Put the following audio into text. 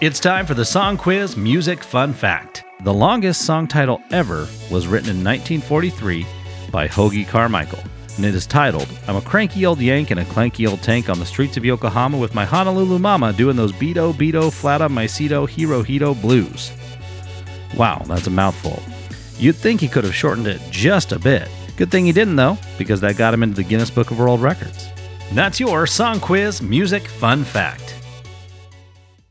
It's time for the Song Quiz Music Fun Fact. The longest song title ever was written in 1943 by Hoagy Carmichael, and it is titled I'm a cranky old yank in a clanky old tank on the streets of Yokohama with my Honolulu mama doing those Beto, Beto, Flata, Myceto, Hiro, Hito blues. Wow, that's a mouthful. You'd think he could have shortened it just a bit. Good thing he didn't, though, because that got him into the Guinness Book of World Records. That's your Song Quiz Music Fun Fact.